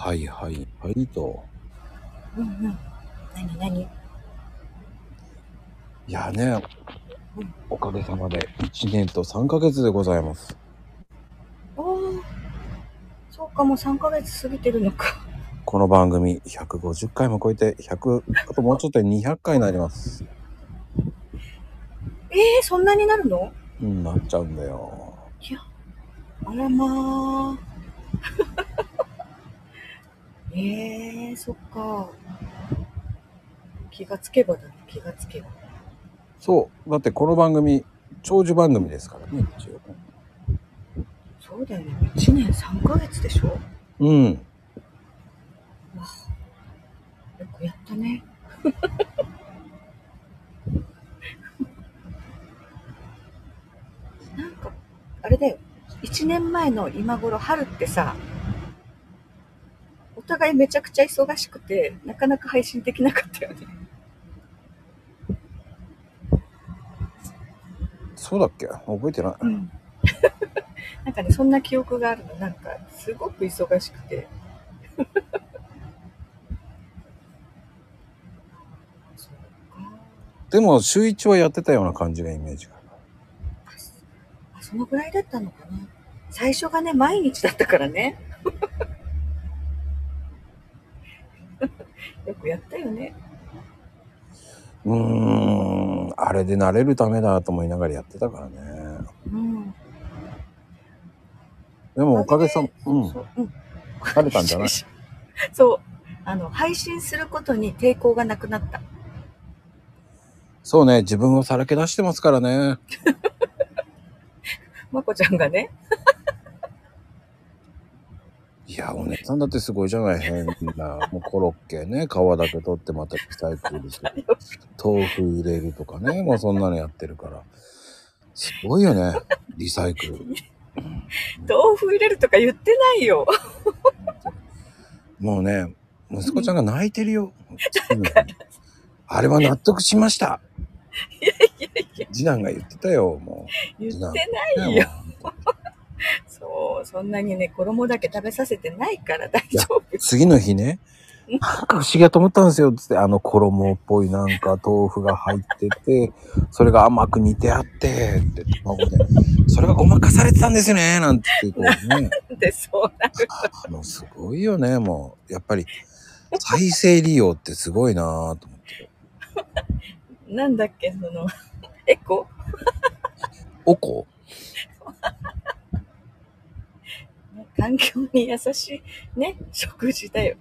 はいはいはいと。うんうん。何何？いやね、おかげさまで1年と3ヶ月でございます。おお。そうか、もう3ヶ月過ぎてるのか。この番組150回も超えて100、あともうちょっとで200回になります。えー、そんなになるの？うん、なっちゃうんだよ。いや、あらまあ。えー、そっか。気がつけばだね、気がつけば。そう。だってこの番組、長寿番組ですからね、一応。そうだよね、1年3ヶ月でしょ？うん。わあよくやったね。なんか、あれだよ。1年前の今頃春ってさ、お互いめちゃくちゃ忙しくて、なかなか配信できなかったよね。そうだっけ？覚えてない。うん。なんかね、そんな記憶があるの。なんか、すごく忙しくて。でも、週1はやってたような感じがイメージがそのぐらいだったのかな。最初がね、毎日だったからね。よくやったよね。うーん、あれで慣れるためだと思いながらやってたからね。うん。でもおかげさま、うん、そう、うん。慣れたんじゃない？そう。あの、配信することに抵抗がなくなった。そうね、自分をさらけ出してますからね。まこちゃんがね。いや、お姉さんだってすごいじゃない。変な、もうコロッケね、皮だけ取ってまたリサイクルする。豆腐入れるとかね、もうそんなのやってるから。すごいよね、リサイクル。豆腐入れるとか言ってないよ。もうね、息子ちゃんが泣いてるよ。あれは納得しました。いやいや、次男が言ってたよ、もう。言ってなねいよ。そう、そんなにね、衣だけ食べさせてないから大丈夫。次の日ね、なんか不思議だと思ったんですよ、つって、あの衣っぽいなんか豆腐が入ってて、それが甘く煮てあって、って、卵で、それがごまかされてたんですよね、なんて言って、こうね。で、そうなる。あの、すごいよね、もう。やっぱり、再生利用ってすごいなぁと思って。なんだっけ、その、エコ？おこ？環境に優しいね、食事だよ。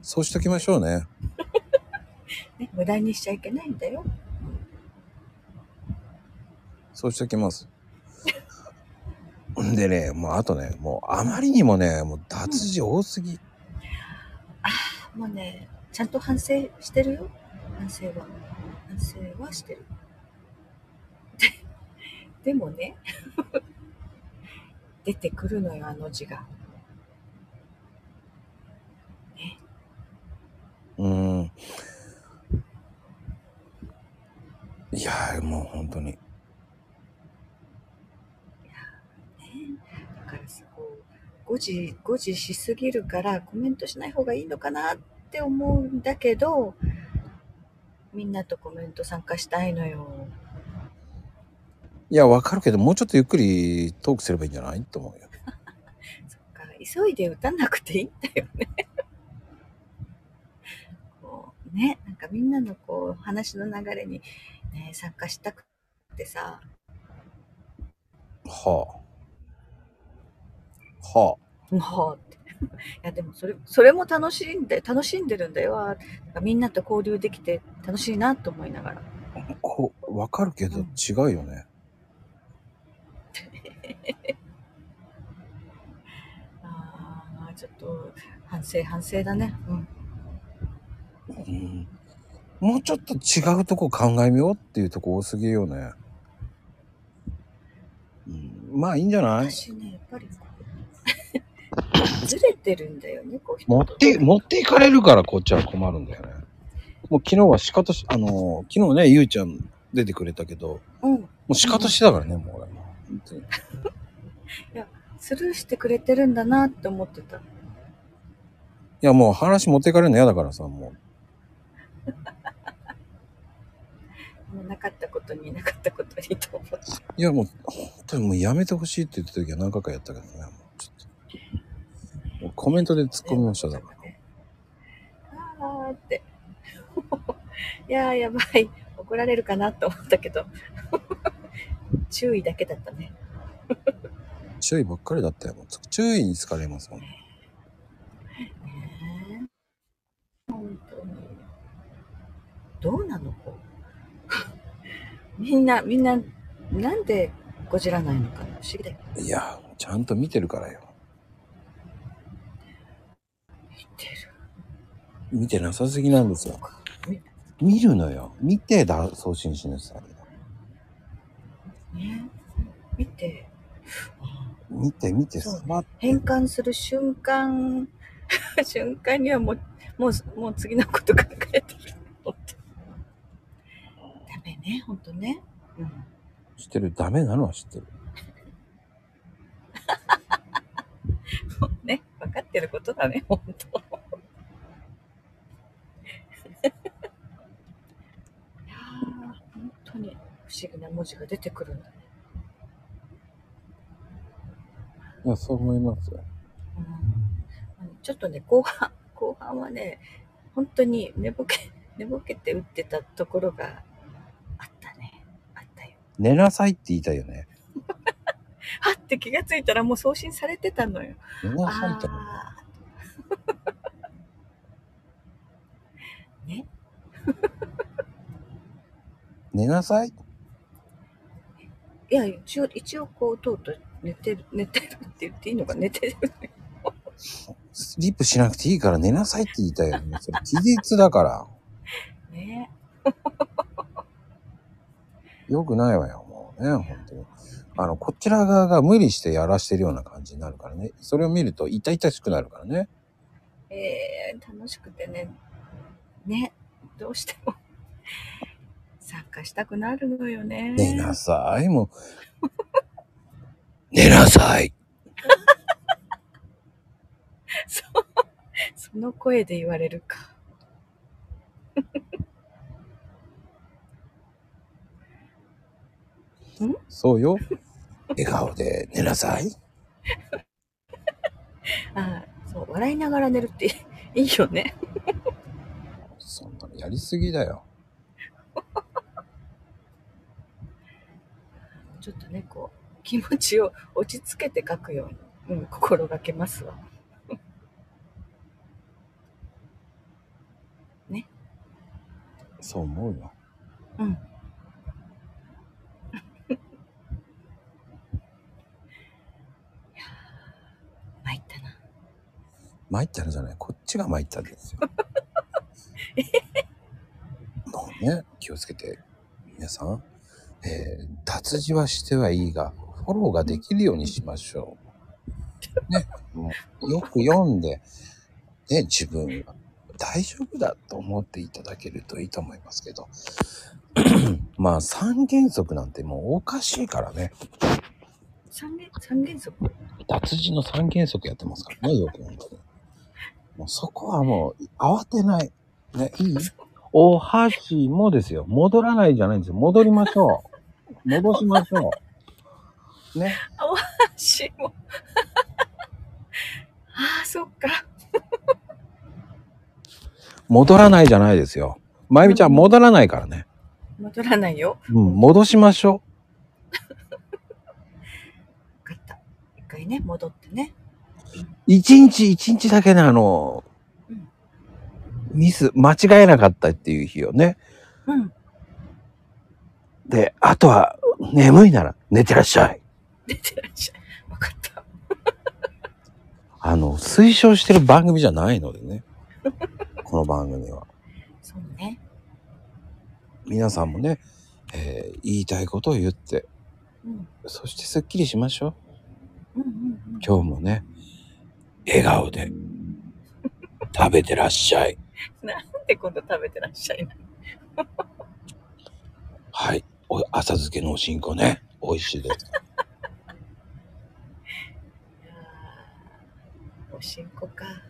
そうしときましょうね。ね、無駄にしちゃいけないんだよ。そうしときます。ん でね、もうあとね、もうあまりにもね、もう脱字多すぎ。もうね、ちゃんと反省してるよ。反省は。反省はしてる。ででもね、出てくるのよ、あの字が。うん。いやー、もう本当に。だからさ、こう、誤字、誤字しすぎるからコメントしない方がいいのかなって思うんだけど、みんなとコメント参加したいのよ。いや、わかるけど、もうちょっとゆっくりトークすればいいんじゃない？と思うよ。そっか、急いで打たなくていいんだよね。こうね、なんかみんなのこう話の流れに、ね、参加したくてさ、はあ。はもうって。いやでもそれそれも楽しんで楽しんでるんだよ。あなんかみんなと交流できて楽しいなと思いながら。あ。こう、わかるけどうん違うよね。ああ、ちょっと反省反省だね。うん。うん。もうちょっと違うとこ考えみようっていうとこ多すぎよね。うん、まあいいんじゃない？私ね、やっぱりずれてるんだよね、こう持って、持っていかれるからこっちは困るんだよね。もう昨日は仕方し、あの、昨日ね、ゆうちゃん出てくれたけど、うん。もう仕方してたからね、もう俺も。本当にスルーしてくれてるんだなって思ってた。いや、もう話持っていかれるの嫌だからさ、も もうなかったことになかったことにと思って。う。いや、もう、本当にもうやめてほしいって言った時は何回かやったけどね、もうちょっと。コメントで突っ込みましただから。あーって。いやーやばい。怒られるかなと思ったけど。注意だけだったね。注意ばっかりだったよ。注意に疲れますもん。ねえ本当に。どうなのこう？みんな、みんな、なんでこじらないのか不思議だよ。いや、ちゃんと見てるからよ。見てる。見てなさすぎなんですよ。み見るのよ。見てだ、送信しなさい。ね見て。見て見て。変換する瞬間、瞬間にはもう、もう、もう次のこと考えてる。本当ダメね、本当ね。うん。知ってる？ダメなのは知ってる。もうね、分かってることだね、本当。いやー本当に不思議な文字が出てくるんだね。いや、そう思いますよ。うん、ちょっとね、後半、後半はね、本当に寝ぼけ、寝ぼけて打ってたところがあったね。あったよ。寝なさいって言いたいよね。はって気がついたらもう送信されてたのよ。寝なさいって。ね。寝なさいいや、一応、一応こう、とうとう寝てる、寝てるって言っていいのか寝てる。スリップしなくていいから寝なさいって言いたいよね。それ、気絶だから。ね。よくないわよ、もうね、本当に。あの、こちら側が無理してやらしてるような感じになるからね。それを見ると痛々しくなるからね。えー、楽しくてね。ね。どうしても。参加したくなるのよね。寝なさい、もう。寝なさい。そう。その声で言われるか。そうよ。笑顔で寝なさい。ああ、そう、笑いながら寝るっていいよね。そんなのやりすぎだよ。ちょっとね、こう、気持ちを落ち着けて書くように、うん、心がけますわ。そう思うよ。うん。参ったな。参ったのじゃない。こっちが参ったんですよ。もうね、気をつけて。皆さん、えー脱字はしてはいいが、フォローができるようにしましょう。ね、もうよく読んで、ね、自分が大丈夫だと思っていただけるといいと思いますけど。まあ、三原則なんてもうおかしいからね。三連、三連続脱字の三原則やってますからね、よく本当に。もうそこはもう慌てない。ね、いい？お箸もですよ。戻らないじゃないんですよ。戻りましょう。戻しましょう。ね。足も。ああ、そっか。戻らないじゃないですよ。まゆみちゃん戻らないからね。戻らないよ。うん、戻しましょ分かった。一回ね、戻ってね。う。一日一日だけね、あのうん、ミス、間違えなかったっていう日をね。うん。で、あとは、眠いなら寝てらっしゃい。出てらっしゃい。分かった。あの、推奨してる番組じゃないのでね。この番組は。そうね。皆さんもね、えー言いたいことを言って、うん。そしてスッキリしましょう。うんうんうん。今日もね、笑顔で食べてらっしゃい。なんで今度食べてらっしゃいな。はい。お浅漬けのおしんこね。美味しいです。おしんこか。